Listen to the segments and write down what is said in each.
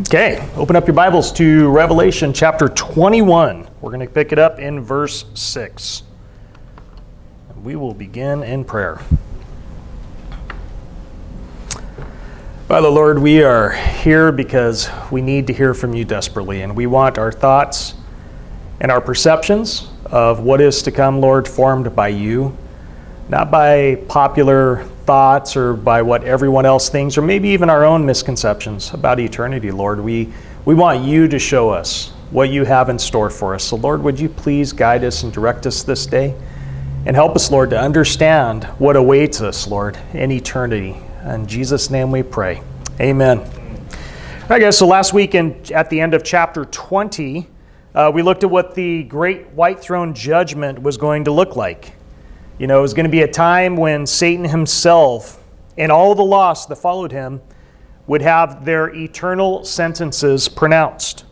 Okay, open up your Bibles to Revelation chapter 21. We're going to pick it up in verse 6. We will begin in prayer. Father, Lord, we are here because we need to hear from you desperately, and we want our thoughts and our perceptions of what is to come, Lord, formed by you, not by popular thoughts or by what everyone else thinks, or maybe even our own misconceptions about eternity, Lord. We, we want you to show us what you have in store for us. So, Lord, would you please guide us and direct us this day? And help us, Lord, to understand what awaits us, Lord, in eternity. In Jesus' name we pray. Amen. All right, guys, so last week in, at the end of chapter 20, uh, we looked at what the great white throne judgment was going to look like. You know, it was going to be a time when Satan himself and all the lost that followed him would have their eternal sentences pronounced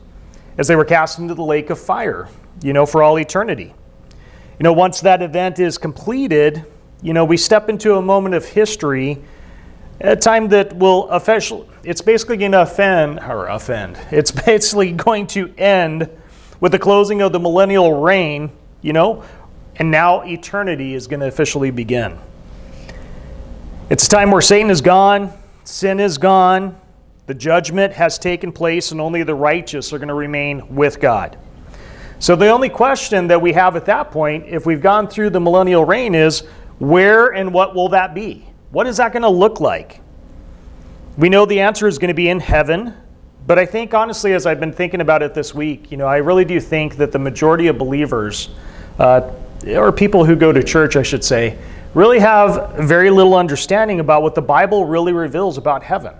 as they were cast into the lake of fire, you know, for all eternity. You know, once that event is completed, you know, we step into a moment of history, a time that will officially, it's basically going to offend, or offend, it's basically going to end with the closing of the millennial reign, you know, and now eternity is going to officially begin. It's a time where Satan is gone, sin is gone, the judgment has taken place, and only the righteous are going to remain with God. So the only question that we have at that point, if we've gone through the millennial reign, is where and what will that be? What is that going to look like? We know the answer is going to be in heaven, but I think honestly, as I've been thinking about it this week, you know, I really do think that the majority of believers uh, or people who go to church, I should say, really have very little understanding about what the Bible really reveals about heaven.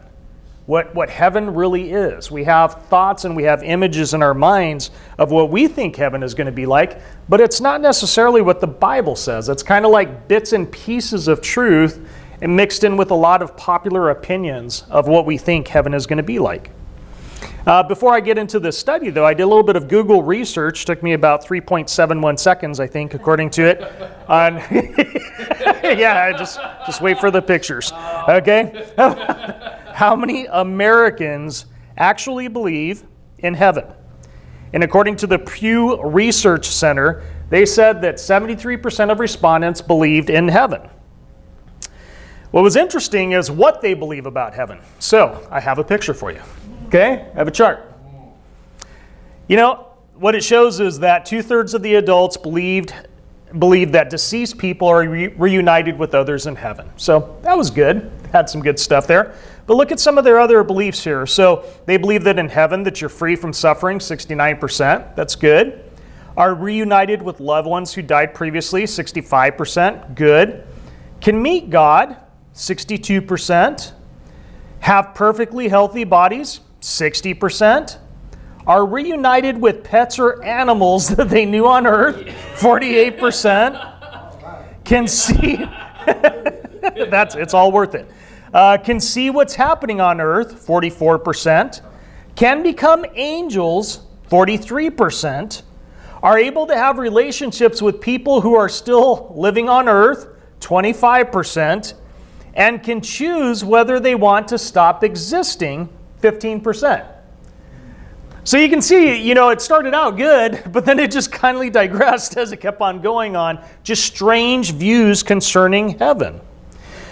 What, what heaven really is. We have thoughts and we have images in our minds of what we think heaven is going to be like, but it's not necessarily what the Bible says. It's kind of like bits and pieces of truth and mixed in with a lot of popular opinions of what we think heaven is going to be like. Uh, before I get into this study, though, I did a little bit of Google research. Took me about 3.71 seconds, I think, according to it. On yeah, just just wait for the pictures. Okay, how many Americans actually believe in heaven? And according to the Pew Research Center, they said that 73% of respondents believed in heaven. What was interesting is what they believe about heaven. So I have a picture for you. Okay, I have a chart. You know, what it shows is that two thirds of the adults believed believed that deceased people are re- reunited with others in heaven. So that was good. Had some good stuff there. But look at some of their other beliefs here. So they believe that in heaven that you're free from suffering, 69%. That's good. Are reunited with loved ones who died previously, 65%. Good. Can meet God, 62%. Have perfectly healthy bodies, 60%, are reunited with pets or animals that they knew on earth, 48%, can see, that's, it's all worth it, uh, can see what's happening on earth, 44%, can become angels, 43%, are able to have relationships with people who are still living on earth, 25%, and can choose whether they want to stop existing, 15%. So you can see, you know, it started out good, but then it just kindly digressed as it kept on going on, just strange views concerning heaven.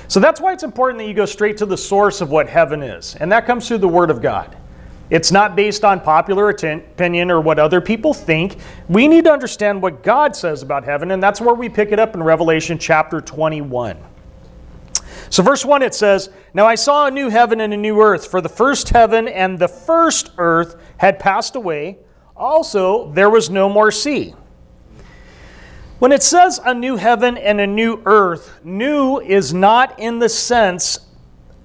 So that's why it's important that you go straight to the source of what heaven is, and that comes through the Word of God. It's not based on popular opinion or what other people think. We need to understand what God says about heaven, and that's where we pick it up in Revelation chapter 21. So, verse 1 it says, Now I saw a new heaven and a new earth, for the first heaven and the first earth had passed away. Also, there was no more sea. When it says a new heaven and a new earth, new is not in the sense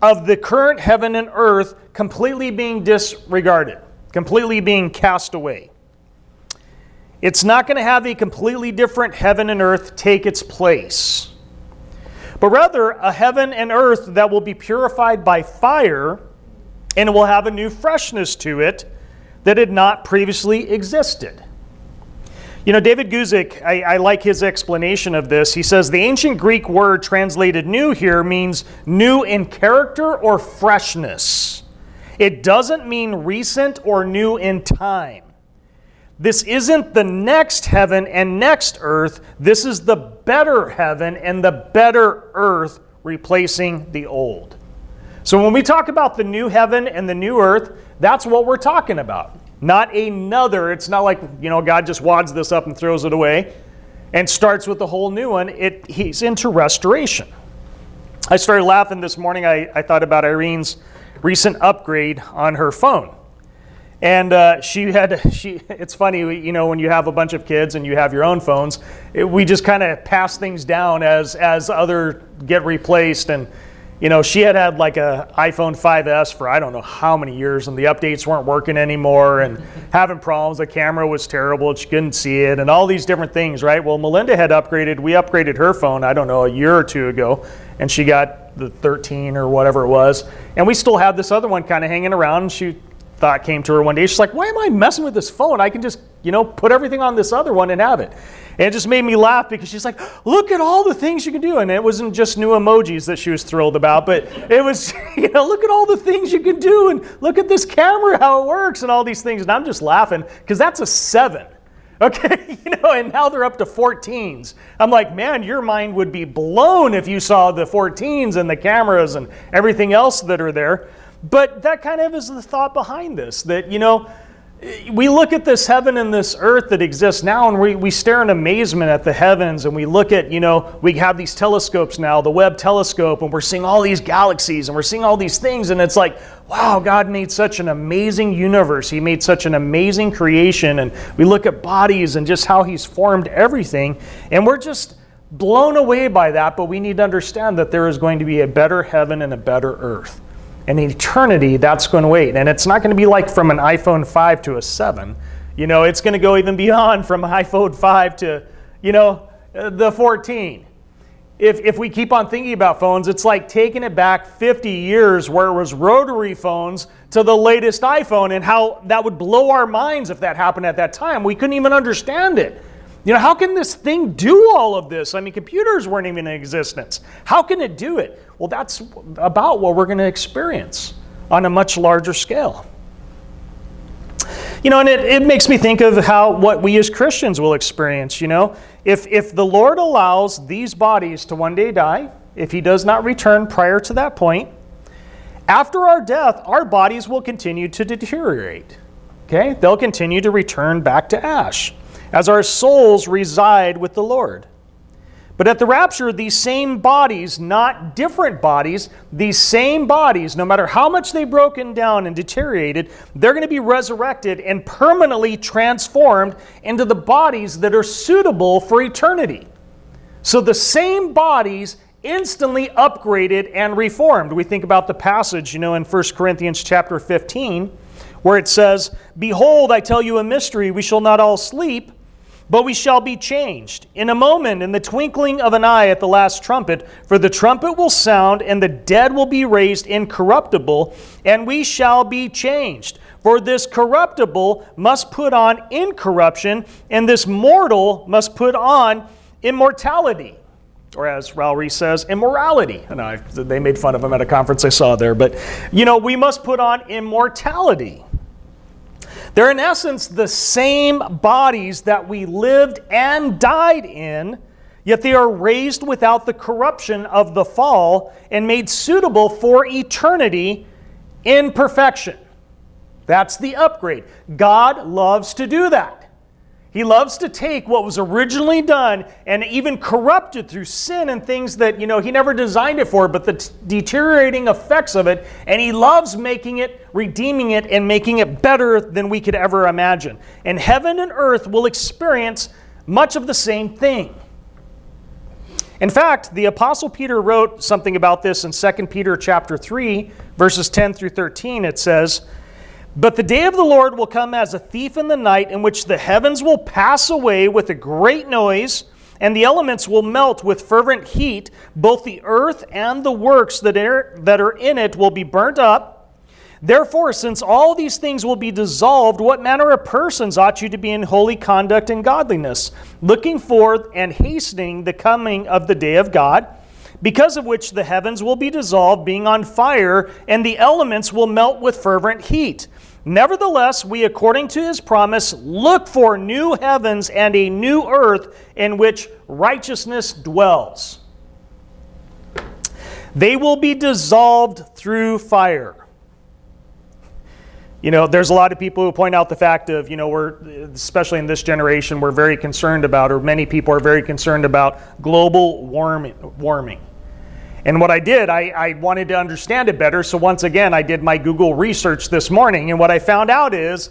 of the current heaven and earth completely being disregarded, completely being cast away. It's not going to have a completely different heaven and earth take its place but rather a heaven and earth that will be purified by fire and will have a new freshness to it that had not previously existed. You know, David Guzik, I, I, like his explanation of this. He says the ancient Greek word translated new here means new in character or freshness. It doesn't mean recent or new in time. This isn't the next heaven and next earth. This is the better heaven and the better earth replacing the old. So when we talk about the new heaven and the new earth, that's what we're talking about. Not another. It's not like, you know, God just wads this up and throws it away and starts with a whole new one. It, he's into restoration. I started laughing this morning. I, I thought about Irene's recent upgrade on her phone. And uh, she had, she, it's funny, you know, when you have a bunch of kids and you have your own phones, it, we just kind of pass things down as, as other get replaced. And, you know, she had had like a iPhone 5S for I don't know how many years, and the updates weren't working anymore, and having problems. The camera was terrible; she couldn't see it, and all these different things, right? Well, Melinda had upgraded. We upgraded her phone. I don't know a year or two ago, and she got the 13 or whatever it was, and we still had this other one kind of hanging around. She thought came to her one day. She's like, "Why am I messing with this phone? I can just, you know, put everything on this other one and have it." And it just made me laugh because she's like, "Look at all the things you can do." And it wasn't just new emojis that she was thrilled about, but it was, you know, look at all the things you can do and look at this camera how it works and all these things. And I'm just laughing because that's a 7. Okay, you know, and now they're up to 14s. I'm like, man, your mind would be blown if you saw the 14s and the cameras and everything else that are there. But that kind of is the thought behind this that, you know, we look at this heaven and this earth that exists now and we, we stare in amazement at the heavens and we look at, you know, we have these telescopes now, the Webb telescope, and we're seeing all these galaxies and we're seeing all these things. And it's like, wow, God made such an amazing universe. He made such an amazing creation. And we look at bodies and just how He's formed everything. And we're just blown away by that. But we need to understand that there is going to be a better heaven and a better earth and eternity, that's going to wait. And it's not going to be like from an iPhone 5 to a 7. You know, it's going to go even beyond from iPhone 5 to, you know, uh, the 14. If, if we keep on thinking about phones, it's like taking it back 50 years where it was rotary phones to the latest iPhone and how that would blow our minds if that happened at that time. We couldn't even understand it. You know, how can this thing do all of this? I mean, computers weren't even in existence. How can it do it? Well, that's about what we're going to experience on a much larger scale. You know, and it, it makes me think of how what we as Christians will experience. You know, if, if the Lord allows these bodies to one day die, if He does not return prior to that point, after our death, our bodies will continue to deteriorate. Okay? They'll continue to return back to ash as our souls reside with the Lord. But at the rapture, these same bodies, not different bodies, these same bodies, no matter how much they've broken down and deteriorated, they're going to be resurrected and permanently transformed into the bodies that are suitable for eternity. So the same bodies instantly upgraded and reformed. We think about the passage, you know, in 1 Corinthians chapter 15, where it says, Behold, I tell you a mystery, we shall not all sleep but we shall be changed in a moment, in the twinkling of an eye at the last trumpet. For the trumpet will sound, and the dead will be raised incorruptible, and we shall be changed. For this corruptible must put on incorruption, and this mortal must put on immortality. Or as Ries says, immorality. And I, they made fun of him at a conference I saw there. But, you know, we must put on immortality. They're, in essence, the same bodies that we lived and died in, yet they are raised without the corruption of the fall and made suitable for eternity in perfection. That's the upgrade. God loves to do that. He loves to take what was originally done and even corrupted through sin and things that, you know, he never designed it for, but the t- deteriorating effects of it, and he loves making it, redeeming it, and making it better than we could ever imagine. And heaven and earth will experience much of the same thing. In fact, the apostle Peter wrote something about this in 2 Peter chapter 3, verses 10 through 13. It says, but the day of the Lord will come as a thief in the night, in which the heavens will pass away with a great noise, and the elements will melt with fervent heat. Both the earth and the works that are, that are in it will be burnt up. Therefore, since all these things will be dissolved, what manner of persons ought you to be in holy conduct and godliness, looking forth and hastening the coming of the day of God? because of which the heavens will be dissolved, being on fire, and the elements will melt with fervent heat. Nevertheless, we, according to his promise, look for new heavens and a new earth in which righteousness dwells. They will be dissolved through fire. You know, there's a lot of people who point out the fact of, you know, we're, especially in this generation, we're very concerned about, or many people are very concerned about global warming. warming. And what I did, I, I, wanted to understand it better. So once again, I did my Google research this morning. And what I found out is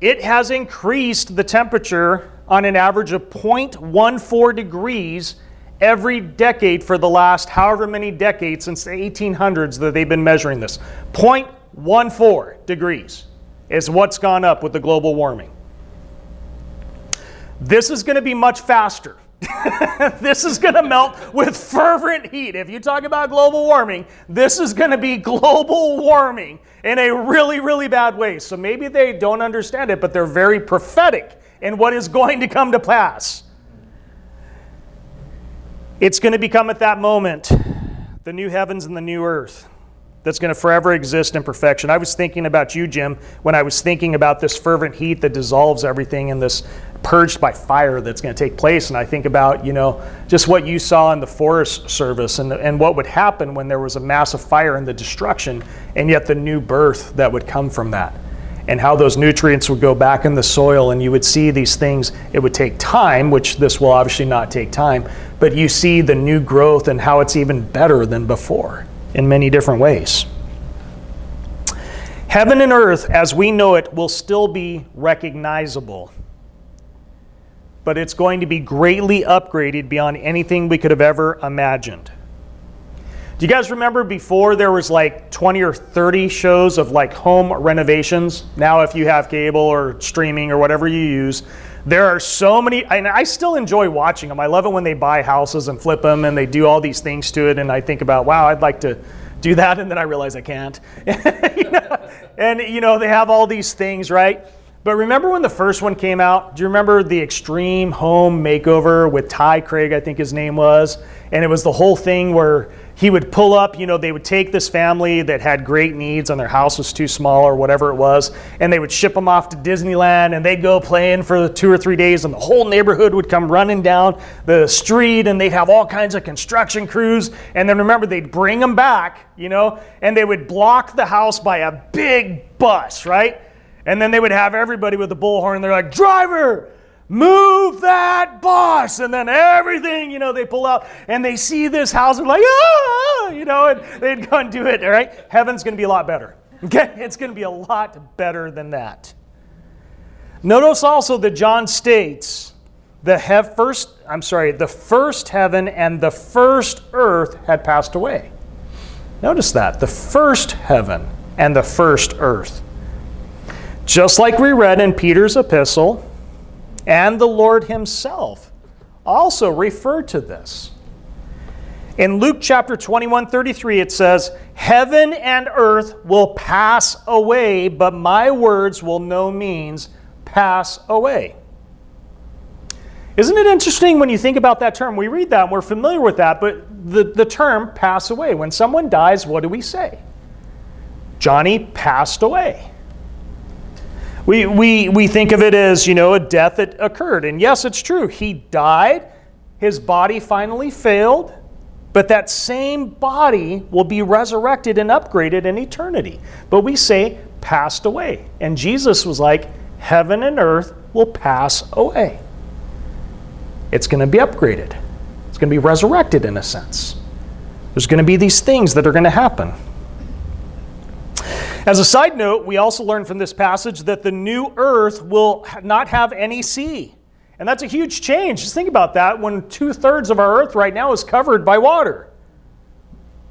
it has increased the temperature on an average of 0.14 degrees every decade for the last however many decades since the 1800s that they've been measuring this. 0.14 degrees is what's gone up with the global warming. This is going to be much faster. this is going to melt with fervent heat. If you talk about global warming, this is going to be global warming in a really, really bad way. So maybe they don't understand it, but they're very prophetic in what is going to come to pass. It's going to become at that moment the new heavens and the new earth that's going to forever exist in perfection. I was thinking about you, Jim, when I was thinking about this fervent heat that dissolves everything in this purged by fire that's going to take place. And I think about, you know, just what you saw in the Forest Service and, and what would happen when there was a massive fire and the destruction, and yet the new birth that would come from that. And how those nutrients would go back in the soil, and you would see these things. It would take time, which this will obviously not take time, but you see the new growth and how it's even better than before in many different ways. Heaven and earth, as we know it, will still be recognizable, but it's going to be greatly upgraded beyond anything we could have ever imagined. Do you guys remember before there was like 20 or 30 shows of like home renovations? Now, if you have cable or streaming or whatever you use, there are so many, and I still enjoy watching them. I love it when they buy houses and flip them and they do all these things to it. And I think about, wow, I'd like to do that. And then I realize I can't. you know? And, you know, they have all these things, right? But remember when the first one came out? Do you remember the extreme home makeover with Ty Craig, I think his name was? And it was the whole thing where he would pull up, you know, they would take this family that had great needs and their house was too small or whatever it was, and they would ship them off to Disneyland and they'd go playing for two or three days and the whole neighborhood would come running down the street and they'd have all kinds of construction crews. And then remember, they'd bring them back, you know, and they would block the house by a big bus, right? And then they would have everybody with a bullhorn. They're like, driver, move that bus. And then everything, you know, they pull out and they see this house and like, ah, you know, and they'd go and do it, all right? Heaven's going to be a lot better. Okay? It's going to be a lot better than that. Notice also that John states the hev- first, I'm sorry, the first heaven and the first earth had passed away. Notice that. The first heaven and the first earth. Just like we read in Peter's epistle, and the Lord Himself also refer to this. In Luke chapter 21 33, it says, Heaven and earth will pass away, but my words will no means pass away. Isn't it interesting when you think about that term? We read that and we're familiar with that, but the, the term pass away. When someone dies, what do we say? Johnny passed away. We, we, we think of it as, you know, a death that occurred. And yes, it's true. He died, his body finally failed, but that same body will be resurrected and upgraded in eternity. But we say passed away. And Jesus was like, heaven and earth will pass away. It's going to be upgraded, it's going to be resurrected in a sense. There's going to be these things that are going to happen. As a side note, we also learn from this passage that the new earth will not have any sea. And that's a huge change. Just think about that when two thirds of our earth right now is covered by water.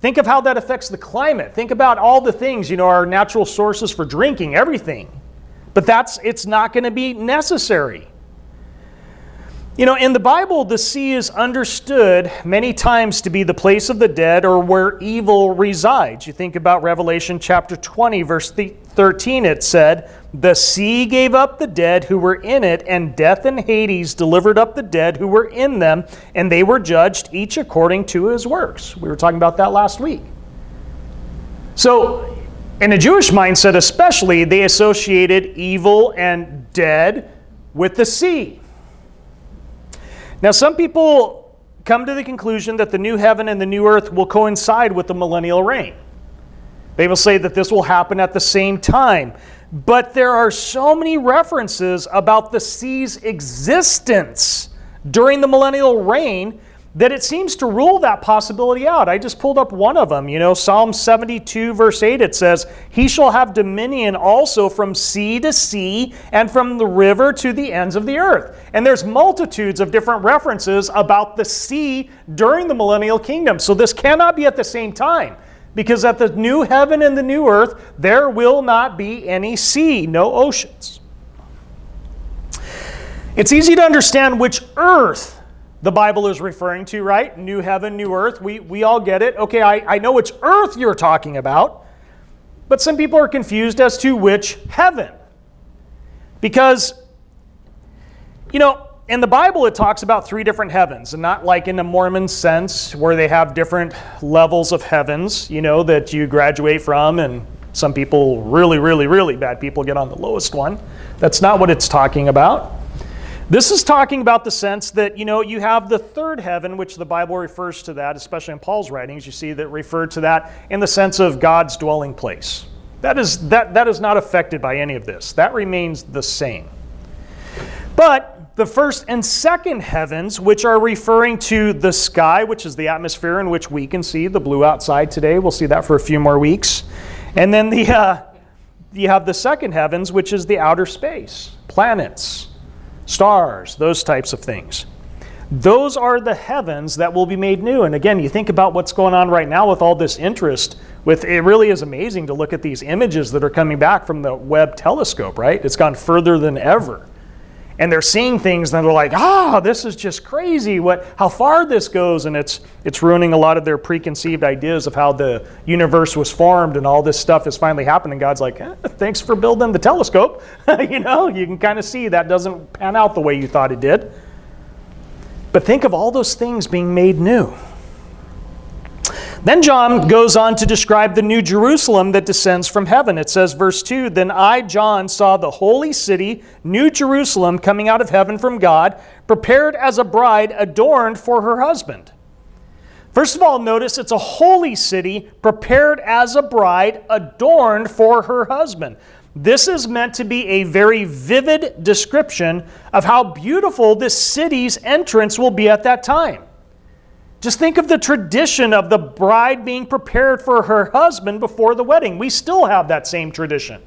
Think of how that affects the climate. Think about all the things, you know, our natural sources for drinking, everything. But that's it's not going to be necessary. You know, in the Bible, the sea is understood many times to be the place of the dead or where evil resides. You think about Revelation chapter 20, verse 13, it said, The sea gave up the dead who were in it, and death and Hades delivered up the dead who were in them, and they were judged each according to his works. We were talking about that last week. So, in a Jewish mindset, especially, they associated evil and dead with the sea. Now, some people come to the conclusion that the new heaven and the new earth will coincide with the millennial reign. They will say that this will happen at the same time. But there are so many references about the sea's existence during the millennial reign that it seems to rule that possibility out. I just pulled up one of them. You know, Psalm 72, verse 8, it says, He shall have dominion also from sea to sea and from the river to the ends of the earth. And there's multitudes of different references about the sea during the millennial kingdom. So this cannot be at the same time. Because at the new heaven and the new earth, there will not be any sea, no oceans. It's easy to understand which earth the Bible is referring to, right? New heaven, new earth. We, we all get it. Okay, I, I know which earth you're talking about, but some people are confused as to which heaven. Because, you know, in the Bible, it talks about three different heavens, and not like in a Mormon sense where they have different levels of heavens, you know, that you graduate from, and some people, really, really, really bad people, get on the lowest one. That's not what it's talking about. This is talking about the sense that, you know, you have the third heaven, which the Bible refers to that, especially in Paul's writings, you see that refer to that in the sense of God's dwelling place. That is, that, that is not affected by any of this. That remains the same. But the first and second heavens, which are referring to the sky, which is the atmosphere in which we can see the blue outside today, we'll see that for a few more weeks. And then the, uh, you have the second heavens, which is the outer space, planets stars, those types of things. Those are the heavens that will be made new. And again, you think about what's going on right now with all this interest. With it really is amazing to look at these images that are coming back from the Webb telescope, right? It's gone further than ever and they're seeing things and they're like, ah, this is just crazy. What, how far this goes, and it's it's ruining a lot of their preconceived ideas of how the universe was formed, and all this stuff is finally happening. God's like, eh, thanks for building the telescope. you know, you can kind of see that doesn't pan out the way you thought it did. But think of all those things being made new. Then John goes on to describe the new Jerusalem that descends from heaven. It says, verse 2 Then I, John, saw the holy city, New Jerusalem, coming out of heaven from God, prepared as a bride adorned for her husband. First of all, notice it's a holy city prepared as a bride adorned for her husband. This is meant to be a very vivid description of how beautiful this city's entrance will be at that time. Just think of the tradition of the bride being prepared for her husband before the wedding. We still have that same tradition.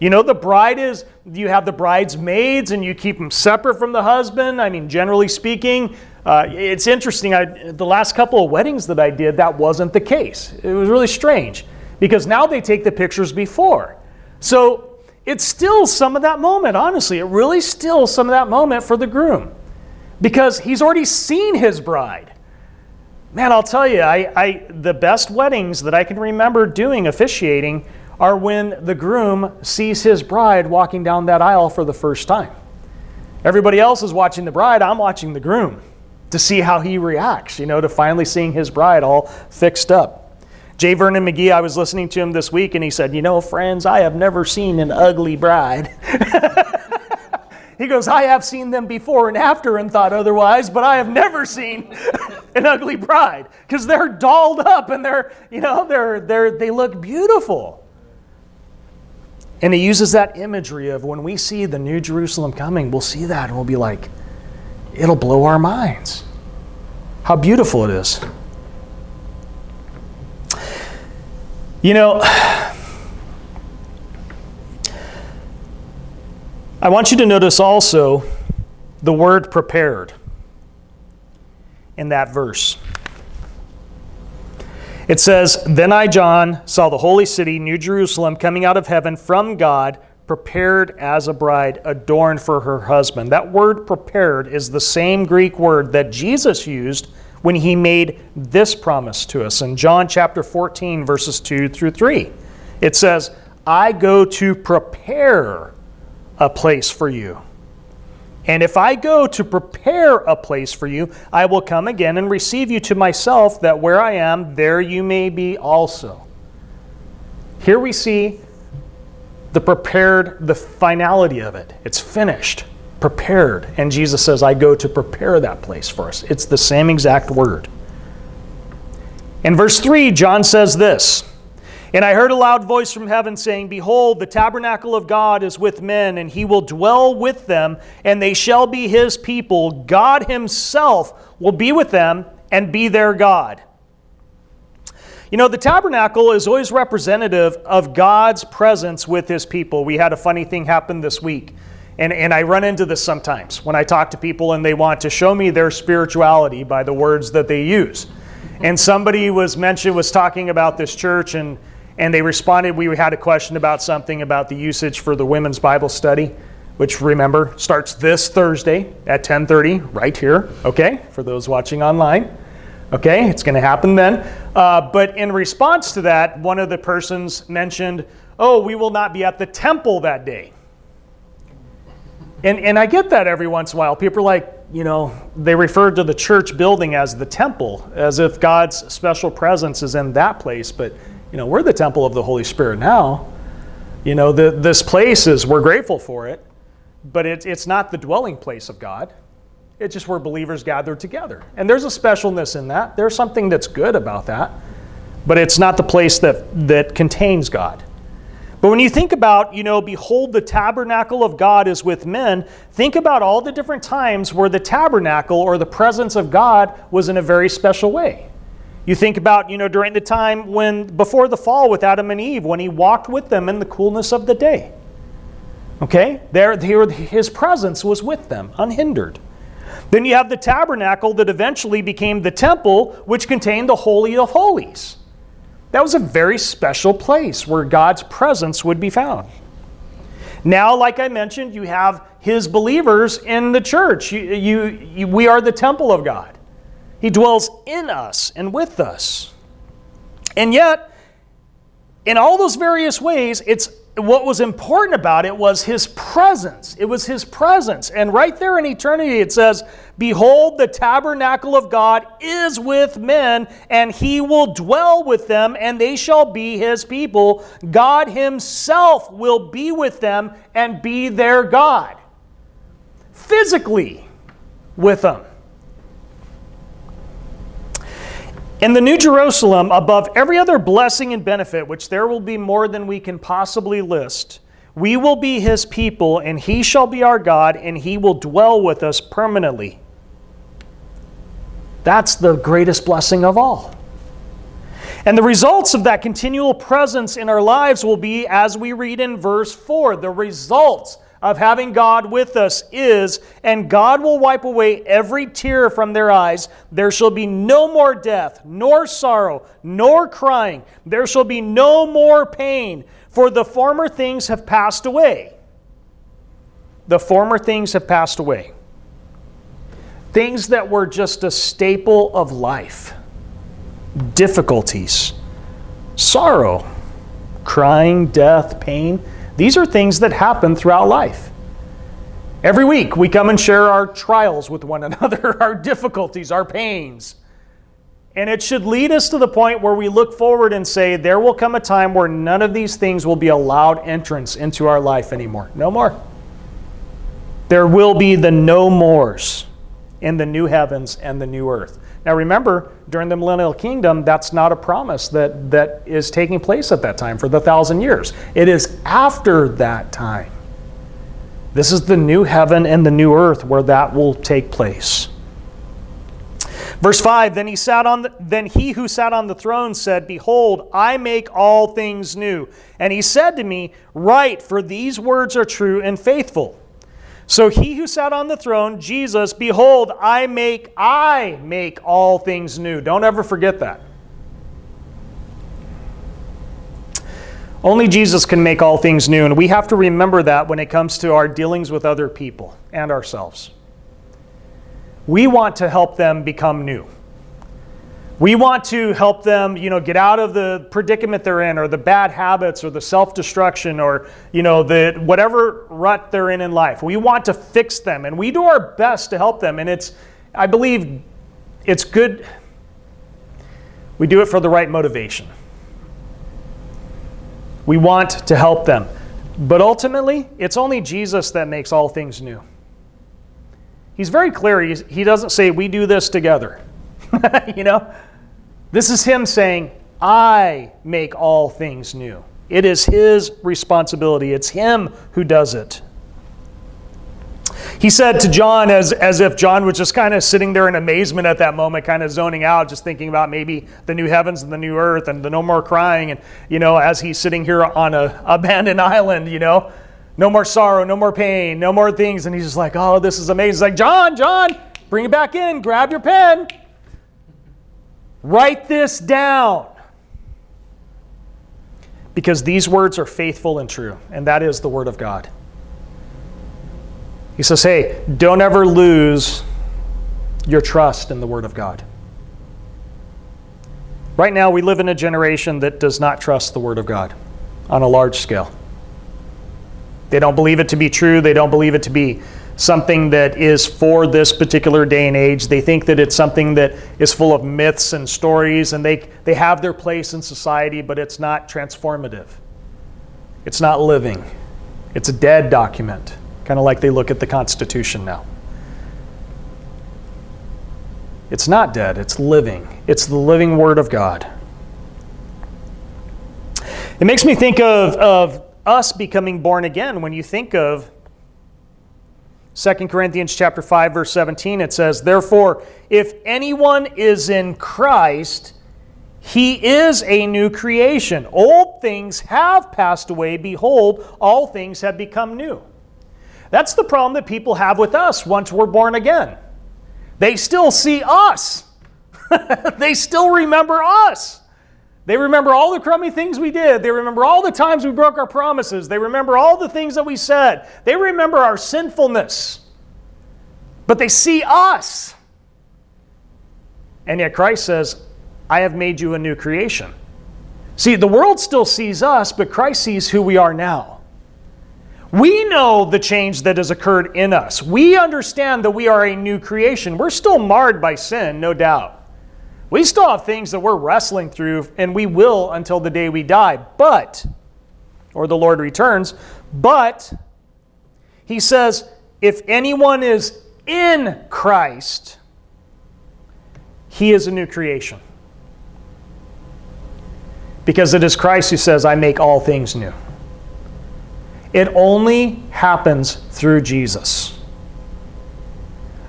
You know, the bride is, you have the bridesmaids and you keep them separate from the husband. I mean, generally speaking, uh, it's interesting. I, the last couple of weddings that I did, that wasn't the case. It was really strange because now they take the pictures before. So it's still some of that moment, honestly. It really still some of that moment for the groom because he's already seen his bride. Man, I'll tell you, I, I, the best weddings that I can remember doing officiating are when the groom sees his bride walking down that aisle for the first time. Everybody else is watching the bride, I'm watching the groom to see how he reacts, you know, to finally seeing his bride all fixed up. J. Vernon McGee, I was listening to him this week, and he said, You know, friends, I have never seen an ugly bride. He goes, I have seen them before and after and thought otherwise, but I have never seen an ugly bride because they're dolled up and they're, you know, they're, they're, they look beautiful. And he uses that imagery of when we see the New Jerusalem coming, we'll see that and we'll be like, it'll blow our minds. How beautiful it is. You know, I want you to notice also the word prepared in that verse. It says, Then I, John, saw the holy city, New Jerusalem, coming out of heaven from God, prepared as a bride, adorned for her husband. That word prepared is the same Greek word that Jesus used when he made this promise to us in John chapter 14, verses 2 through 3. It says, I go to prepare a place for you. And if I go to prepare a place for you, I will come again and receive you to myself, that where I am, there you may be also. Here we see the prepared, the finality of it. It's finished, prepared. And Jesus says, I go to prepare that place for us. It's the same exact word. In verse 3, John says this And I heard a loud voice from heaven saying, Behold, the tabernacle of God is with men, and he will dwell with them, and they shall be his people. God himself will be with them and be their God. You know, the tabernacle is always representative of God's presence with his people. We had a funny thing happen this week. And, and I run into this sometimes when I talk to people and they want to show me their spirituality by the words that they use. And somebody was mentioned was talking about this church and and they responded we had a question about something about the usage for the women's Bible study, which remember starts this Thursday at 10:30 right here, okay? For those watching online. Okay, it's going to happen then. Uh, but in response to that, one of the persons mentioned, Oh, we will not be at the temple that day. And, and I get that every once in a while. People are like, you know, they refer to the church building as the temple, as if God's special presence is in that place. But, you know, we're the temple of the Holy Spirit now. You know, the, this place is, we're grateful for it, but it, it's not the dwelling place of God. It's just where believers gather together. And there's a specialness in that. There's something that's good about that. But it's not the place that, that contains God. But when you think about, you know, behold, the tabernacle of God is with men, think about all the different times where the tabernacle or the presence of God was in a very special way. You think about, you know, during the time when, before the fall with Adam and Eve, when he walked with them in the coolness of the day. Okay? There, there his presence was with them, unhindered. Then you have the tabernacle that eventually became the temple, which contained the Holy of Holies. That was a very special place where God's presence would be found. Now, like I mentioned, you have his believers in the church. You, you, you, we are the temple of God. He dwells in us and with us. And yet, in all those various ways, it's what was important about it was his presence. It was his presence. And right there in eternity, it says, Behold, the tabernacle of God is with men, and he will dwell with them, and they shall be his people. God himself will be with them and be their God. Physically with them. In the New Jerusalem, above every other blessing and benefit, which there will be more than we can possibly list, we will be his people, and he shall be our God, and he will dwell with us permanently. That's the greatest blessing of all. And the results of that continual presence in our lives will be, as we read in verse 4, the results of having God with us is, and God will wipe away every tear from their eyes. There shall be no more death, nor sorrow, nor crying. There shall be no more pain, for the former things have passed away. The former things have passed away. Things that were just a staple of life difficulties, sorrow, crying, death, pain these are things that happen throughout life. Every week, we come and share our trials with one another, our difficulties, our pains. And it should lead us to the point where we look forward and say, there will come a time where none of these things will be allowed entrance into our life anymore. No more. There will be the no mores in the new heavens and the new earth. Now remember, during the millennial kingdom, that's not a promise that, that is taking place at that time for the thousand years. It is after that time. This is the new heaven and the new earth where that will take place. Verse 5 Then he sat on the, then he who sat on the throne said, Behold, I make all things new. And he said to me, Write, for these words are true and faithful. So he who sat on the throne, Jesus, behold, I make I make all things new. Don't ever forget that. Only Jesus can make all things new, and we have to remember that when it comes to our dealings with other people and ourselves. We want to help them become new. We want to help them, you know, get out of the predicament they're in or the bad habits or the self-destruction or, you know, the whatever rut they're in in life. We want to fix them and we do our best to help them and it's I believe it's good we do it for the right motivation. We want to help them. But ultimately, it's only Jesus that makes all things new. He's very clear. He's, he doesn't say, We do this together. you know? This is him saying, I make all things new. It is his responsibility, it's him who does it. He said to John, as, as if John was just kind of sitting there in amazement at that moment, kind of zoning out, just thinking about maybe the new heavens and the new earth and the no more crying. And, you know, as he's sitting here on a abandoned island, you know, no more sorrow, no more pain, no more things. And he's just like, oh, this is amazing. He's like, John, John, bring it back in, grab your pen. Write this down. Because these words are faithful and true, and that is the Word of God. He says, hey, don't ever lose your trust in the Word of God. Right now, we live in a generation that does not trust the Word of God on a large scale. They don't believe it to be true, they don't believe it to be something that is for this particular day and age. They think that it's something that is full of myths and stories, and they, they have their place in society, but it's not transformative. It's not living. It's a dead document, kind of like they look at the Constitution now. It's not dead, it's living. It's the living Word of God. It makes me think of, of us becoming born again when you think of 2 Corinthians chapter 5 verse 17 it says therefore if anyone is in Christ he is a new creation. Old things have passed away. Behold all things have become new. That's the problem that people have with us once we're born again. They still see us. They still remember us they remember all the crummy things we did. They remember all the times we broke our promises. They remember all the things that we said. They remember our sinfulness. But they see us. And yet Christ says, I have made you a new creation. See, the world still sees us, but Christ sees who we are now. We know the change that has occurred in us. We understand that we are a new creation. We're still marred by sin, no doubt. We still have things that we're wrestling through, and we will until the day we die, but, or the Lord returns, but, he says, if anyone is in Christ, he is a new creation. Because it is Christ who says, I make all things new. It only happens through Jesus.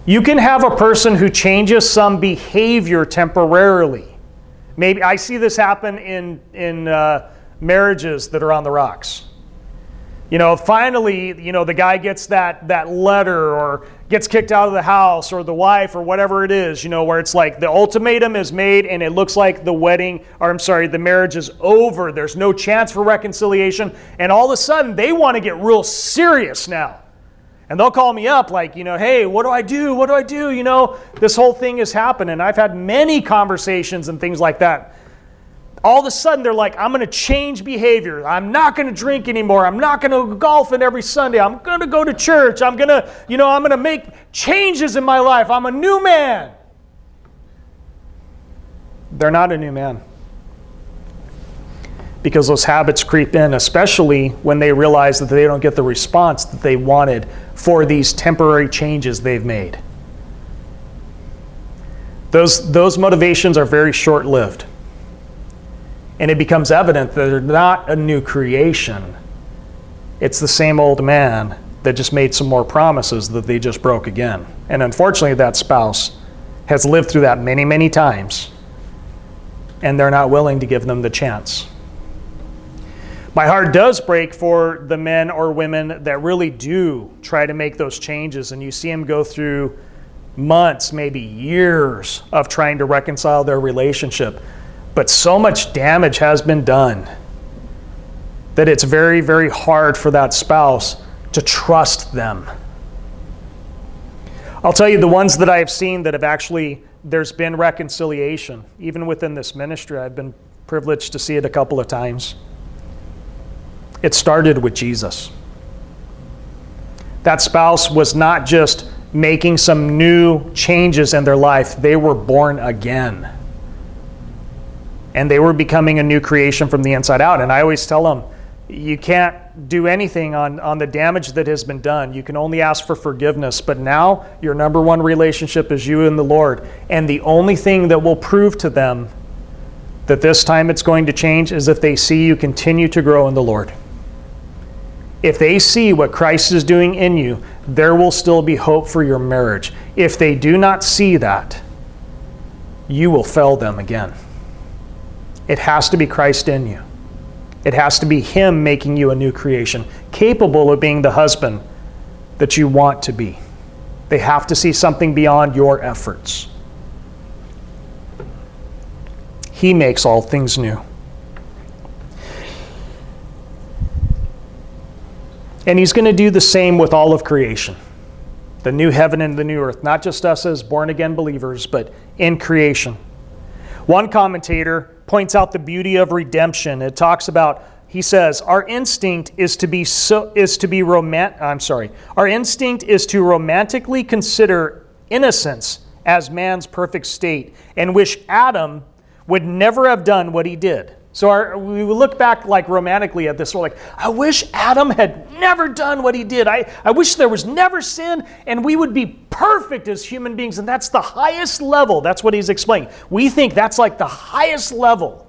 You can have a person who changes some behavior temporarily. Maybe I see this happen in, in uh, marriages that are on the rocks. You know, finally, you know, the guy gets that, that letter or gets kicked out of the house or the wife or whatever it is, you know, where it's like the ultimatum is made and it looks like the wedding, or I'm sorry, the marriage is over. There's no chance for reconciliation. And all of a sudden, they want to get real serious now. And they'll call me up like, you know, hey, what do I do? What do I do? You know, this whole thing has happened. And I've had many conversations and things like that. All of a sudden, they're like, I'm going to change behavior. I'm not going to drink anymore. I'm not going to golf in every Sunday. I'm going to go to church. I'm going to, you know, I'm going to make changes in my life. I'm a new man. They're not a new man because those habits creep in, especially when they realize that they don't get the response that they wanted for these temporary changes they've made. Those, those motivations are very short lived. And it becomes evident that they're not a new creation. It's the same old man that just made some more promises that they just broke again. And unfortunately, that spouse has lived through that many, many times, and they're not willing to give them the chance. My heart does break for the men or women that really do try to make those changes, and you see them go through months, maybe years of trying to reconcile their relationship. But so much damage has been done that it's very, very hard for that spouse to trust them. I'll tell you the ones that I have seen that have actually there's been reconciliation. Even within this ministry, I've been privileged to see it a couple of times. It started with Jesus. That spouse was not just making some new changes in their life, they were born again. And they were becoming a new creation from the inside out. And I always tell them, you can't do anything on, on the damage that has been done. You can only ask for forgiveness. But now your number one relationship is you and the Lord. And the only thing that will prove to them that this time it's going to change is if they see you continue to grow in the Lord. If they see what Christ is doing in you, there will still be hope for your marriage. If they do not see that, you will fail them again. It has to be Christ in you. It has to be Him making you a new creation, capable of being the husband that you want to be. They have to see something beyond your efforts. He makes all things new. And He's going to do the same with all of creation the new heaven and the new earth, not just us as born again believers, but in creation. One commentator points out the beauty of redemption. It talks about he says our instinct is to be so is to be romantic I'm sorry. Our instinct is to romantically consider innocence as man's perfect state and wish Adam would never have done what he did. So our, we look back like romantically at this. We're like, I wish Adam had never done what he did. I, I wish there was never sin and we would be perfect as human beings. And that's the highest level. That's what he's explaining. We think that's like the highest level.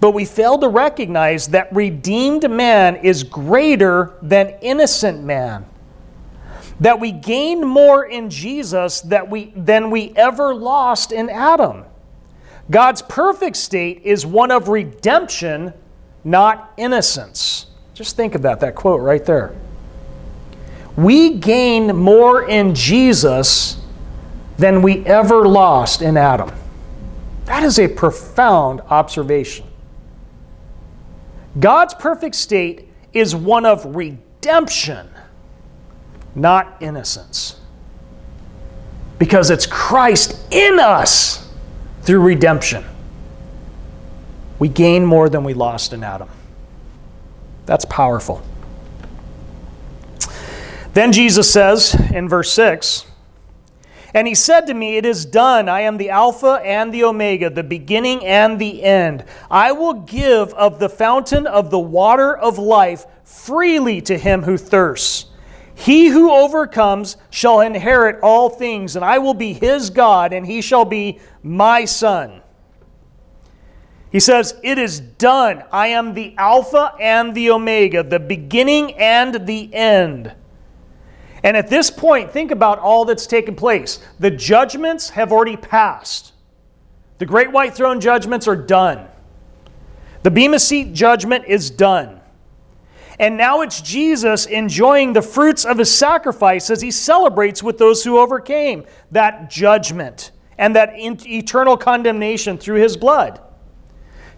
But we fail to recognize that redeemed man is greater than innocent man. That we gain more in Jesus that we, than we ever lost in Adam. God's perfect state is one of redemption, not innocence. Just think of that, that quote right there. We gain more in Jesus than we ever lost in Adam. That is a profound observation. God's perfect state is one of redemption, not innocence. Because it's Christ in us through redemption, we gain more than we lost in Adam. That's powerful. Then Jesus says in verse 6 And he said to me, It is done. I am the Alpha and the Omega, the beginning and the end. I will give of the fountain of the water of life freely to him who thirsts. He who overcomes shall inherit all things, and I will be his God, and he shall be my son. He says, It is done. I am the Alpha and the Omega, the beginning and the end. And at this point, think about all that's taken place. The judgments have already passed. The great white throne judgments are done. The Bema Seat judgment is done. And now it's Jesus enjoying the fruits of his sacrifice as he celebrates with those who overcame that judgment and that eternal condemnation through his blood.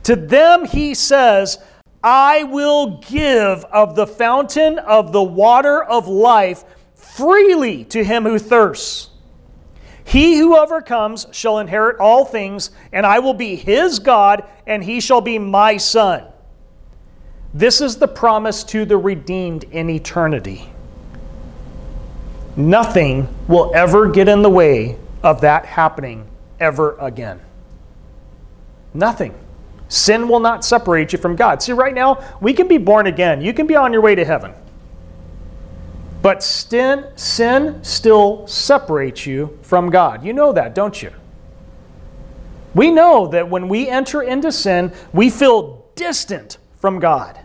To them he says, I will give of the fountain of the water of life freely to him who thirsts. He who overcomes shall inherit all things, and I will be his God, and he shall be my son. This is the promise to the redeemed in eternity. Nothing will ever get in the way of that happening ever again. Nothing. Sin will not separate you from God. See, right now, we can be born again. You can be on your way to heaven. But sin, sin still separates you from God. You know that, don't you? We know that when we enter into sin, we feel distant from God.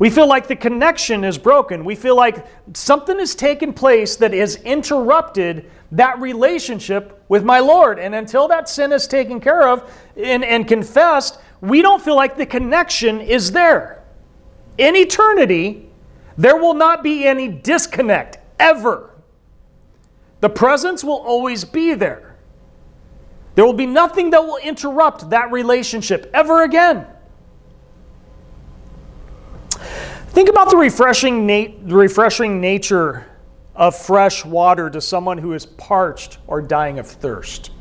We feel like the connection is broken. We feel like something has taken place that has interrupted that relationship with my Lord. And until that sin is taken care of and, and confessed, we don't feel like the connection is there. In eternity, there will not be any disconnect ever. The presence will always be there. There will be nothing that will interrupt that relationship ever again. Think about the refreshing, nat- refreshing nature of fresh water to someone who is parched or dying of thirst.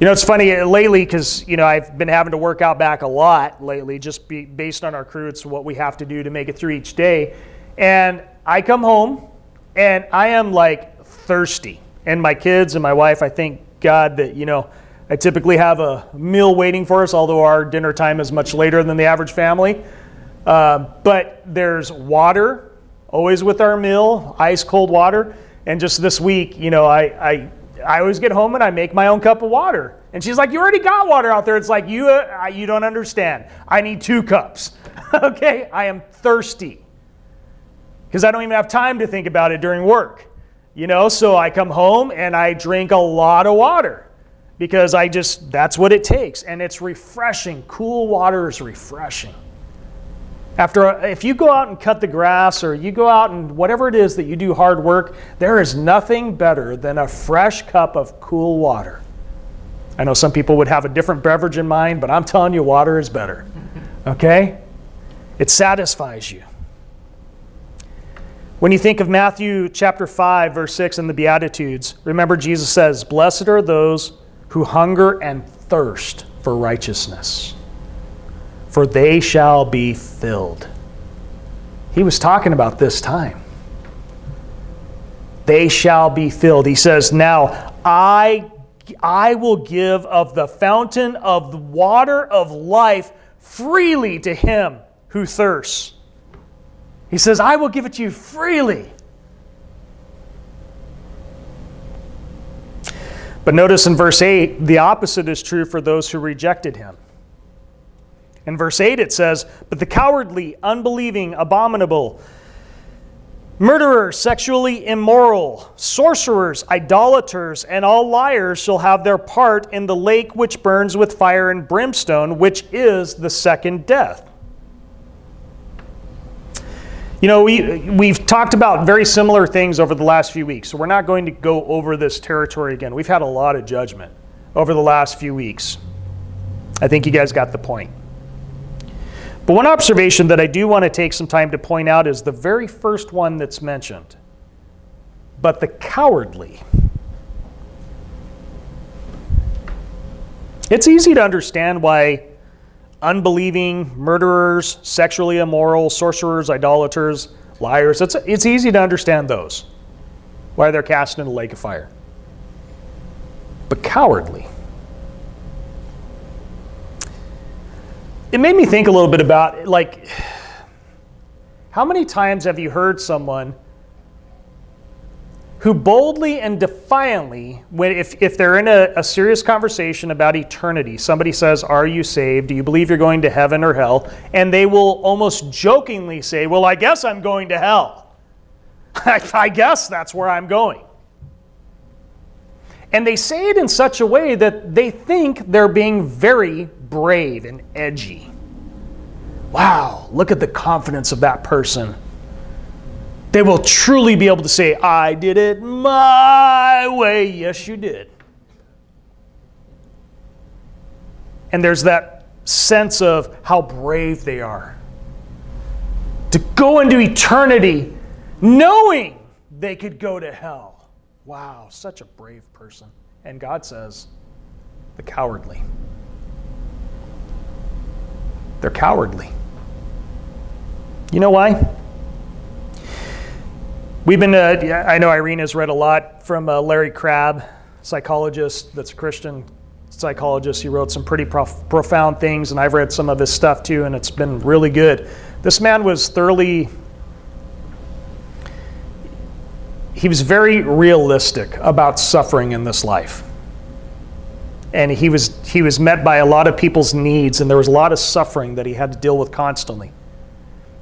You know, it's funny uh, lately because, you know, I've been having to work out back a lot lately, just be, based on our crew. It's what we have to do to make it through each day. And I come home and I am like thirsty. And my kids and my wife, I thank God that, you know, I typically have a meal waiting for us, although our dinner time is much later than the average family. Uh, but there's water always with our meal, ice cold water. And just this week, you know, I, I I always get home and I make my own cup of water. And she's like, You already got water out there. It's like, You, uh, you don't understand. I need two cups. okay? I am thirsty because I don't even have time to think about it during work. You know, so I come home and I drink a lot of water because I just, that's what it takes. And it's refreshing. Cool water is refreshing. After, uh, if you go out and cut the grass or you go out and whatever it is that you do hard work, there is nothing better than a fresh cup of cool water. I know some people would have a different beverage in mind, but I'm telling you, water is better. Okay? It satisfies you. When you think of Matthew chapter 5, verse 6 in the Beatitudes, remember Jesus says, Blessed are those who hunger and thirst for righteousness for they shall be filled. He was talking about this time. They shall be filled. He says, Now I, I will give of the fountain of the water of life freely to him who thirsts. He says, I will give it to you freely. But notice in verse 8, the opposite is true for those who rejected him. In verse 8, it says, But the cowardly, unbelieving, abominable, murderers, sexually immoral, sorcerers, idolaters, and all liars shall have their part in the lake which burns with fire and brimstone, which is the second death. You know, we, we've talked about very similar things over the last few weeks, so we're not going to go over this territory again. We've had a lot of judgment over the last few weeks. I think you guys got the point. But one observation that I do want to take some time to point out is the very first one that's mentioned. But the cowardly. It's easy to understand why unbelieving, murderers, sexually immoral, sorcerers, idolaters, liars, it's, it's easy to understand those, why they're cast into the lake of fire. But cowardly. It made me think a little bit about like how many times have you heard someone who boldly and defiantly, when, if, if they're in a, a, serious conversation about eternity, somebody says, Are you saved? Do you believe you're going to heaven or hell? And they will almost jokingly say, Well, I guess I'm going to hell. I, I guess that's where I'm going. And they say it in such a way that they think they're being very brave and edgy. Wow, look at the confidence of that person. They will truly be able to say, I did it my way. Yes, you did. And there's that sense of how brave they are. To go into eternity knowing they could go to hell. Wow, such a brave person. And God says, the cowardly. They're cowardly. You know why? We've been, uh, I know Irene has read a lot from uh, Larry Crabb, psychologist that's a Christian psychologist. He wrote some pretty prof- profound things, and I've read some of his stuff too, and it's been really good. This man was thoroughly, he was very realistic about suffering in this life. And he was he was met by a lot of people's needs and there was a lot of suffering that he had to deal with constantly.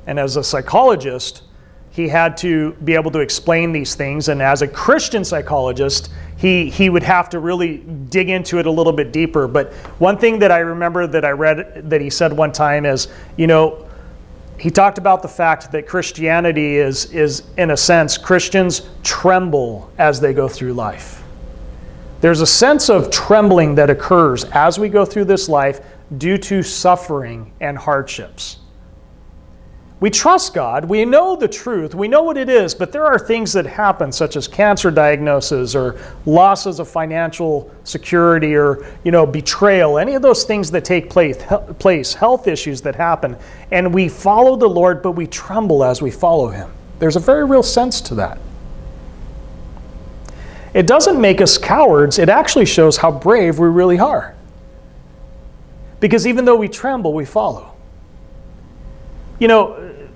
And as a psychologist he had to be able to explain these things and as a christian psychologist he he would have to really dig into it a little bit deeper. But one thing that i remember that i read that he said one time is you know he talked about the fact that christianity is is in a sense christians tremble as they go through life there's a sense of trembling that occurs as we go through this life due to suffering and hardships. We trust God. We know the truth. We know what it is, but there are things that happen, such as cancer diagnosis or losses of financial security or you know betrayal. Any of those things that take place, place health issues that happen, and we follow the Lord, but we tremble as we follow Him. There's a very real sense to that. It doesn't make us cowards. It actually shows how brave we really are. Because even though we tremble, we follow. You know,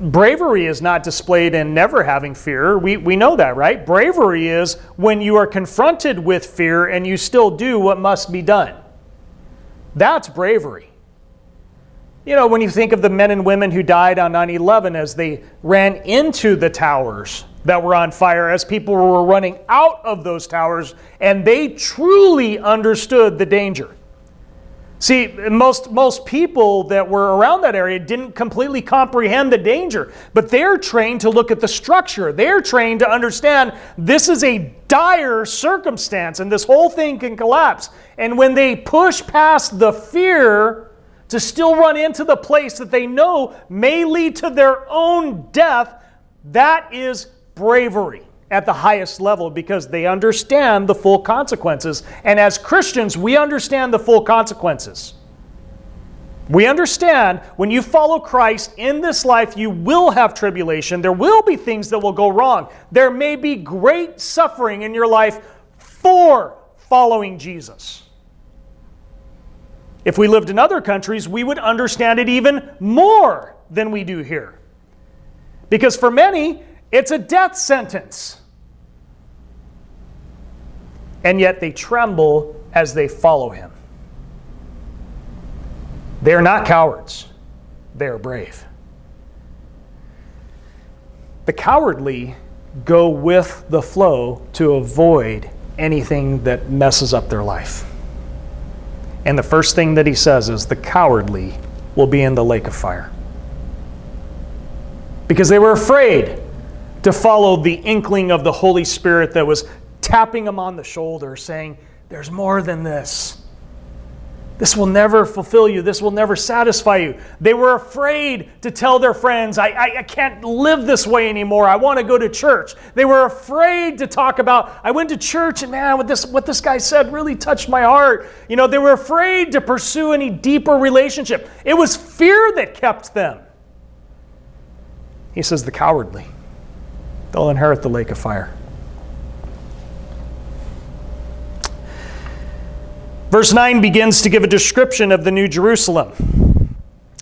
bravery is not displayed in never having fear. We, we know that, right? Bravery is when you are confronted with fear and you still do what must be done. That's bravery. You know, when you think of the men and women who died on 9 11 as they ran into the towers that were on fire, as people were running out of those towers, and they truly understood the danger. See, most, most people that were around that area didn't completely comprehend the danger, but they're trained to look at the structure. They're trained to understand this is a dire circumstance and this whole thing can collapse. And when they push past the fear to still run into the place that they know may lead to their own death, that is bravery at the highest level because they understand the full consequences. And as Christians, we understand the full consequences. We understand when you follow Christ in this life, you will have tribulation. There will be things that will go wrong. There may be great suffering in your life for following Jesus. If we lived in other countries, we would understand it even more than we do here. Because for many, it's a death sentence. And yet they tremble as they follow him. They're not cowards, they're brave. The cowardly go with the flow to avoid anything that messes up their life. And the first thing that he says is the cowardly will be in the lake of fire. Because they were afraid to follow the inkling of the Holy Spirit that was tapping them on the shoulder, saying, There's more than this. This will never fulfill you. This will never satisfy you. They were afraid to tell their friends, I, I, I can't live this way anymore. I want to go to church. They were afraid to talk about, I went to church and man, what this, what this guy said really touched my heart. You know, they were afraid to pursue any deeper relationship. It was fear that kept them. He says, the cowardly. They'll inherit the lake of fire. Verse 9 begins to give a description of the New Jerusalem.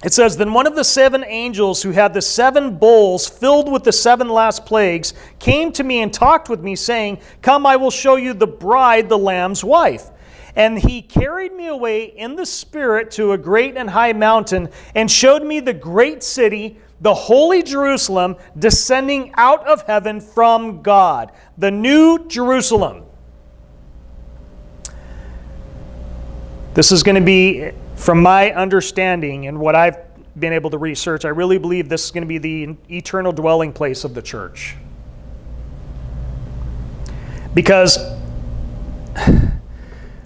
It says, Then one of the seven angels who had the seven bowls filled with the seven last plagues came to me and talked with me, saying, Come, I will show you the bride, the Lamb's wife. And he carried me away in the Spirit to a great and high mountain and showed me the great city the holy Jerusalem descending out of heaven from God, the new Jerusalem. This is going to be, from my understanding and what I've been able to research, I really believe this is going to be the eternal dwelling place of the church. Because,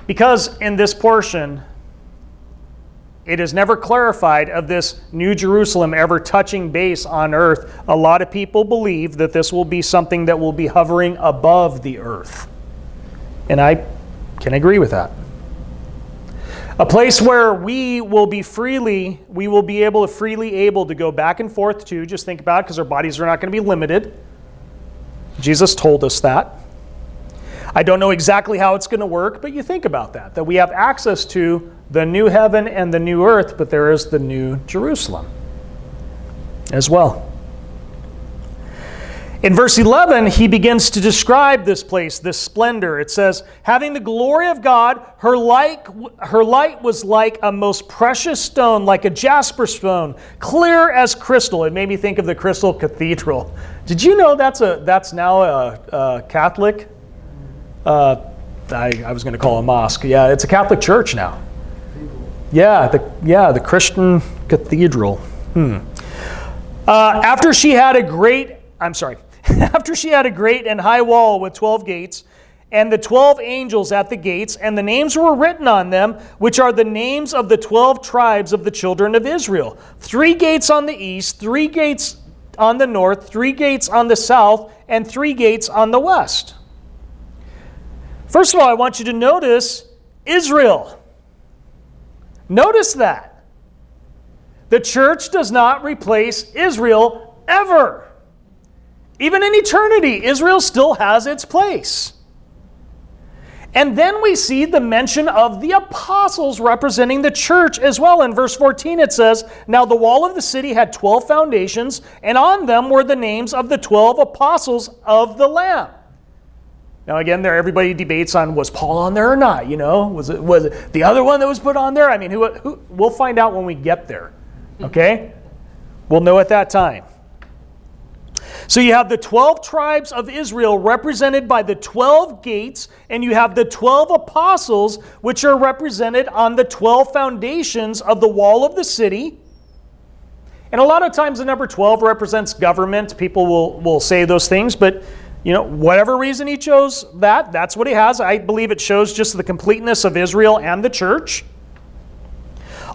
because in this portion, it is never clarified of this New Jerusalem ever touching base on earth. A lot of people believe that this will be something that will be hovering above the earth. And I can agree with that. A place where we will be freely, we will be able to freely able to go back and forth to. Just think about because our bodies are not going to be limited. Jesus told us that. I don't know exactly how it's going to work, but you think about that, that we have access to the new heaven and the new earth, but there is the new Jerusalem as well. In verse 11, he begins to describe this place, this splendor. It says, Having the glory of God, her light, her light was like a most precious stone, like a jasper stone, clear as crystal. It made me think of the Crystal Cathedral. Did you know that's, a, that's now a, a Catholic uh, I, I was going to call a mosque. Yeah, it's a Catholic church now. Yeah, the, yeah, the Christian cathedral. Hmm. Uh, after she had a great, I'm sorry, after she had a great and high wall with 12 gates, and the twelve angels at the gates, and the names were written on them, which are the names of the twelve tribes of the children of Israel. Three gates on the east, three gates on the north, three gates on the south, and three gates on the west. First of all, I want you to notice Israel. Notice that. The church does not replace Israel ever. Even in eternity, Israel still has its place. And then we see the mention of the apostles representing the church as well. In verse 14, it says, Now the wall of the city had 12 foundations, and on them were the names of the 12 apostles of the Lamb. Now, again, there everybody debates on was Paul on there or not. You know, was it was it the other one that was put on there? I mean, who, who we'll find out when we get there. Okay, we'll know at that time. So you have the 12 tribes of Israel represented by the 12 gates, and you have the 12 apostles, which are represented on the 12 foundations of the wall of the city. And a lot of times the number 12 represents government. People will, will say those things, but you know, whatever reason he chose that, that's what he has. I believe it shows just the completeness of Israel and the church.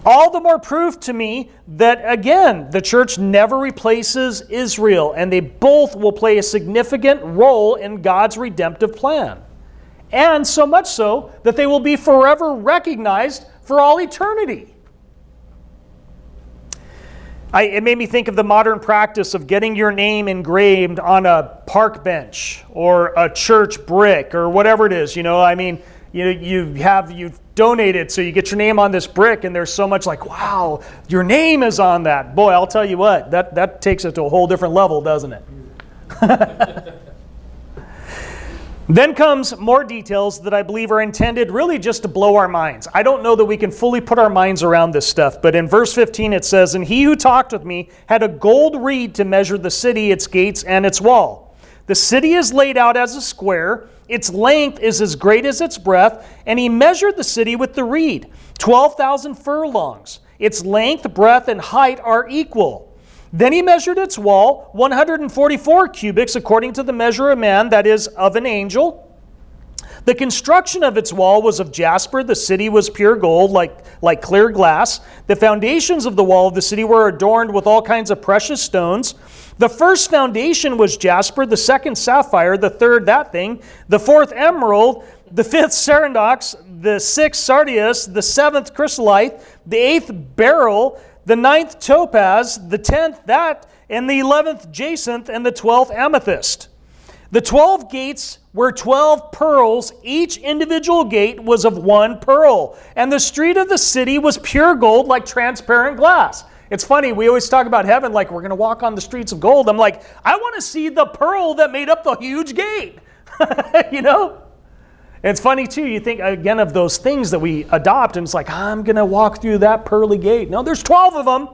All the more proof to me that, again, the church never replaces Israel, and they both will play a significant role in God's redemptive plan. And so much so that they will be forever recognized for all eternity. I, it made me think of the modern practice of getting your name engraved on a park bench or a church brick or whatever it is. You know, I mean, you you have you've donated, so you get your name on this brick, and there's so much like, wow, your name is on that. Boy, I'll tell you what, that that takes it to a whole different level, doesn't it? Then comes more details that I believe are intended really just to blow our minds. I don't know that we can fully put our minds around this stuff, but in verse 15 it says, And he who talked with me had a gold reed to measure the city, its gates, and its wall. The city is laid out as a square its length is as great as its breadth, and he measured the city with the reed 12,000 furlongs. Its length, breadth, and height are equal. Then he measured its wall 144 cubits according to the measure of man, that is, of an angel. The construction of its wall was of jasper. The city was pure gold, like, like clear glass. The foundations of the wall of the city were adorned with all kinds of precious stones. The first foundation was jasper, the second sapphire, the third that thing, the fourth emerald, the fifth sardonyx, the sixth sardius, the seventh chrysolite, the eighth beryl, the ninth topaz, the tenth that, and the eleventh jacinth, and the twelfth amethyst. The twelve gates were twelve pearls. Each individual gate was of one pearl, and the street of the city was pure gold like transparent glass. It's funny, we always talk about heaven like we're going to walk on the streets of gold. I'm like, I want to see the pearl that made up the huge gate. you know? it's funny too, you think again of those things that we adopt, and it's like, I'm going to walk through that pearly gate. No, there's 12 of them.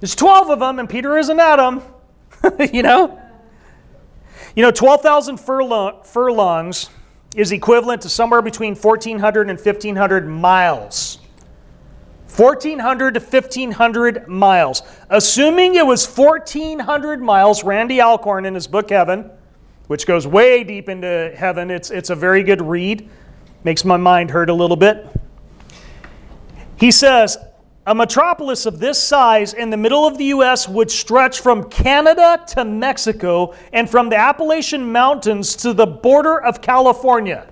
There's 12 of them, and Peter isn't at them. you know? You know, 12,000 furlongs is equivalent to somewhere between 1,400 and 1,500 miles. 1,400 to 1,500 miles. Assuming it was 1,400 miles, Randy Alcorn in his book Heaven, which goes way deep into heaven, it's, it's a very good read, makes my mind hurt a little bit. He says, a metropolis of this size in the middle of the U.S. would stretch from Canada to Mexico and from the Appalachian Mountains to the border of California.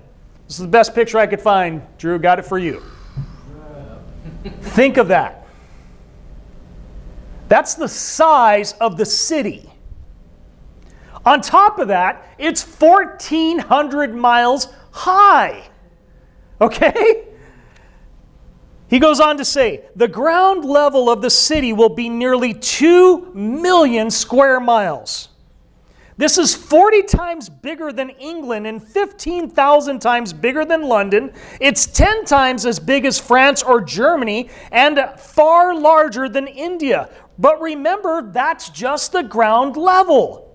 This is the best picture I could find. Drew, got it for you. Think of that. That's the size of the city. On top of that, it's 1,400 miles high. Okay? He goes on to say the ground level of the city will be nearly 2 million square miles. This is 40 times bigger than England and 15,000 times bigger than London. It's 10 times as big as France or Germany and far larger than India. But remember, that's just the ground level.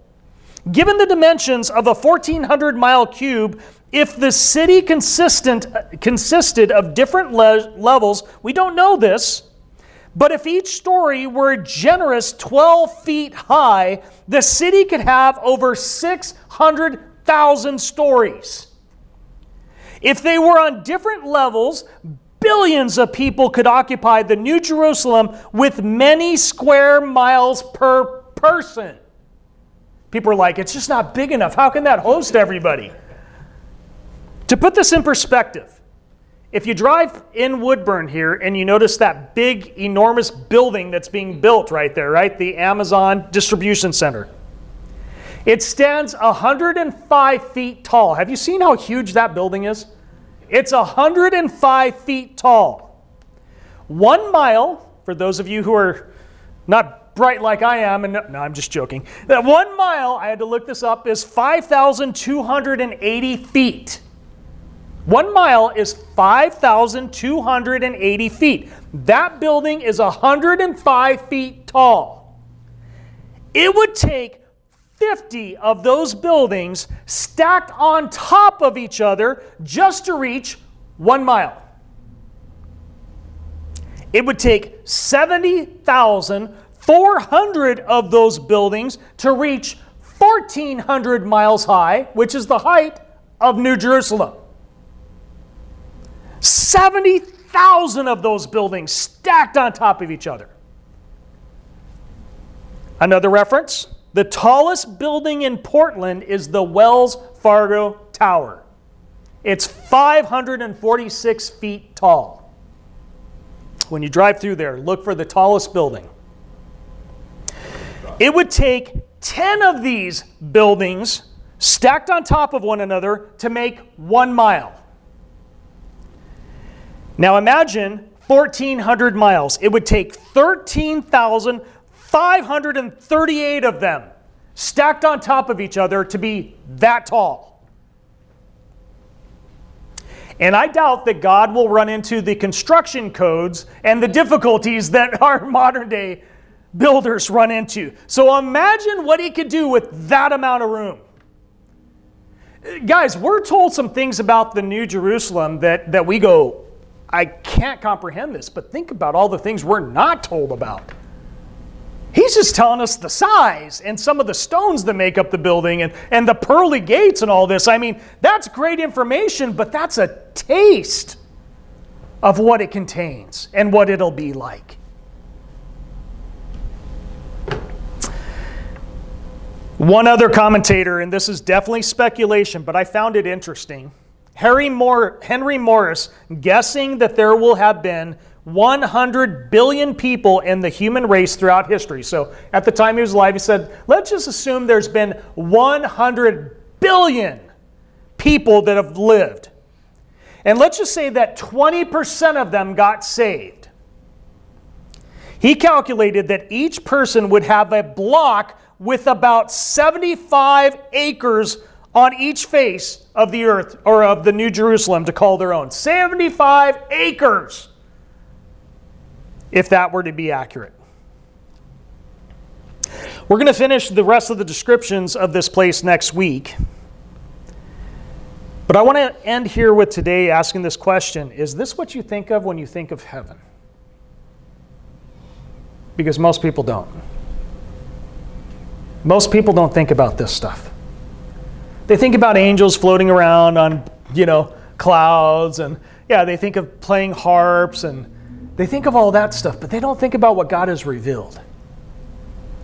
Given the dimensions of a 1,400 mile cube, if the city consistent, consisted of different le- levels, we don't know this, but if each story were generous 12 feet high, the city could have over 600,000 stories. If they were on different levels, billions of people could occupy the New Jerusalem with many square miles per person. People are like, it's just not big enough. How can that host everybody? To put this in perspective, if you drive in Woodburn here and you notice that big, enormous building that's being built right there, right? The Amazon Distribution Center. It stands 105 feet tall. Have you seen how huge that building is? It's 105 feet tall. One mile, for those of you who are not bright like I am, and no, no I'm just joking, that one mile, I had to look this up, is 5,280 feet. One mile is 5,280 feet. That building is 105 feet tall. It would take 50 of those buildings stacked on top of each other just to reach one mile. It would take 70,400 of those buildings to reach 1,400 miles high, which is the height of New Jerusalem. 70,000 of those buildings stacked on top of each other. Another reference the tallest building in Portland is the Wells Fargo Tower. It's 546 feet tall. When you drive through there, look for the tallest building. It would take 10 of these buildings stacked on top of one another to make one mile. Now imagine 1,400 miles. It would take 13,538 of them stacked on top of each other to be that tall. And I doubt that God will run into the construction codes and the difficulties that our modern day builders run into. So imagine what he could do with that amount of room. Guys, we're told some things about the New Jerusalem that, that we go, I can't comprehend this, but think about all the things we're not told about. He's just telling us the size and some of the stones that make up the building and, and the pearly gates and all this. I mean, that's great information, but that's a taste of what it contains and what it'll be like. One other commentator, and this is definitely speculation, but I found it interesting. Harry Moore, Henry Morris guessing that there will have been 100 billion people in the human race throughout history. So at the time he was alive, he said, let's just assume there's been 100 billion people that have lived. And let's just say that 20% of them got saved. He calculated that each person would have a block with about 75 acres on each face of the earth or of the New Jerusalem to call their own. 75 acres, if that were to be accurate. We're going to finish the rest of the descriptions of this place next week. But I want to end here with today asking this question Is this what you think of when you think of heaven? Because most people don't. Most people don't think about this stuff. They think about angels floating around on, you know, clouds and yeah, they think of playing harps and they think of all that stuff, but they don't think about what God has revealed.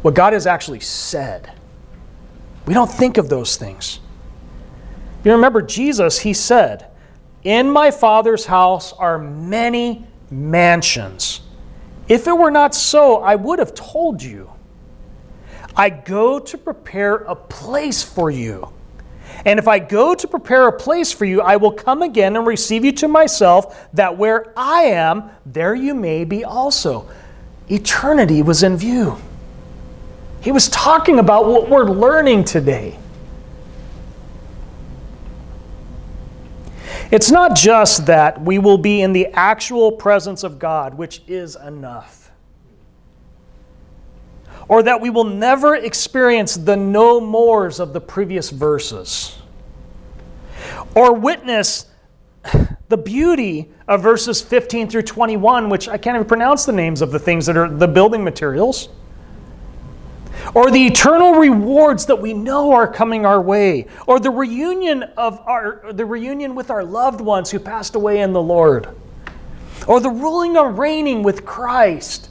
What God has actually said. We don't think of those things. You remember Jesus, he said, In my Father's house are many mansions. If it were not so, I would have told you. I go to prepare a place for you. And if I go to prepare a place for you, I will come again and receive you to myself, that where I am, there you may be also. Eternity was in view. He was talking about what we're learning today. It's not just that we will be in the actual presence of God, which is enough or that we will never experience the no mores of the previous verses, or witness the beauty of verses 15 through 21, which I can't even pronounce the names of the things that are the building materials, or the eternal rewards that we know are coming our way, or the reunion of our the reunion with our loved ones who passed away in the Lord, or the ruling or reigning with Christ.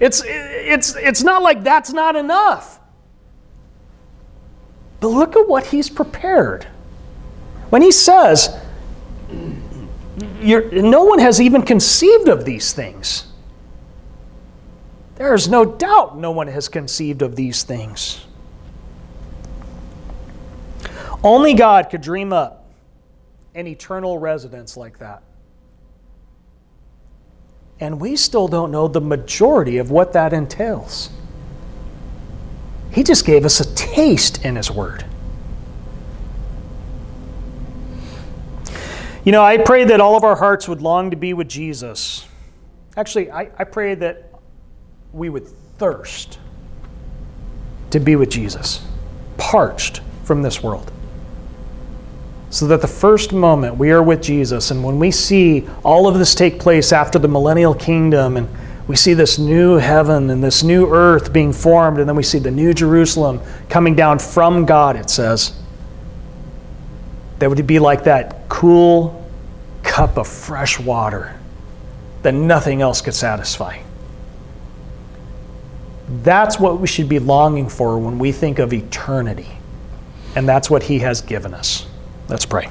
It's it's it's not like that's not enough. But look at what he's prepared. When he says, no one has even conceived of these things. There is no doubt no one has conceived of these things. Only God could dream up an eternal residence like that. And we still don't know the majority of what that entails. He just gave us a taste in His Word. You know, I pray that all of our hearts would long to be with Jesus. Actually, I, I pray that we would thirst to be with Jesus, parched from this world. So that the first moment we are with Jesus, and when we see all of this take place after the millennial kingdom, and we see this new heaven and this new earth being formed, and then we see the new Jerusalem coming down from God, it says, that would be like that cool cup of fresh water that nothing else could satisfy. That's what we should be longing for when we think of eternity. And that's what He has given us. Let's pray.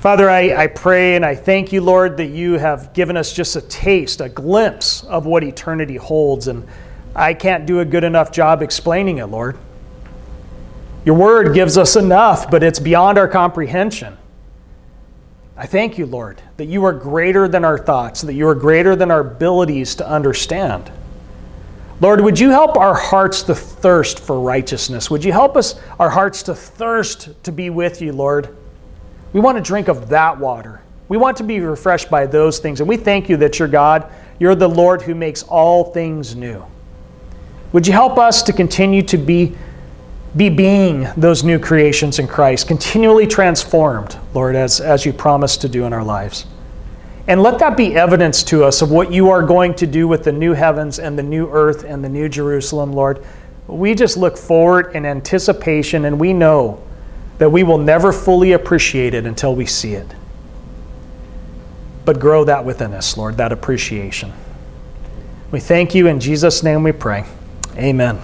Father, I, I pray and I thank you, Lord, that you have given us just a taste, a glimpse of what eternity holds. And I can't do a good enough job explaining it, Lord. Your word gives us enough, but it's beyond our comprehension. I thank you, Lord, that you are greater than our thoughts, that you are greater than our abilities to understand. Lord, would you help our hearts to thirst for righteousness? Would you help us, our hearts to thirst to be with you, Lord? We want to drink of that water. We want to be refreshed by those things. And we thank you that you're God. You're the Lord who makes all things new. Would you help us to continue to be, be being those new creations in Christ, continually transformed, Lord, as, as you promised to do in our lives? And let that be evidence to us of what you are going to do with the new heavens and the new earth and the new Jerusalem, Lord. We just look forward in anticipation and we know that we will never fully appreciate it until we see it. But grow that within us, Lord, that appreciation. We thank you. In Jesus' name we pray. Amen.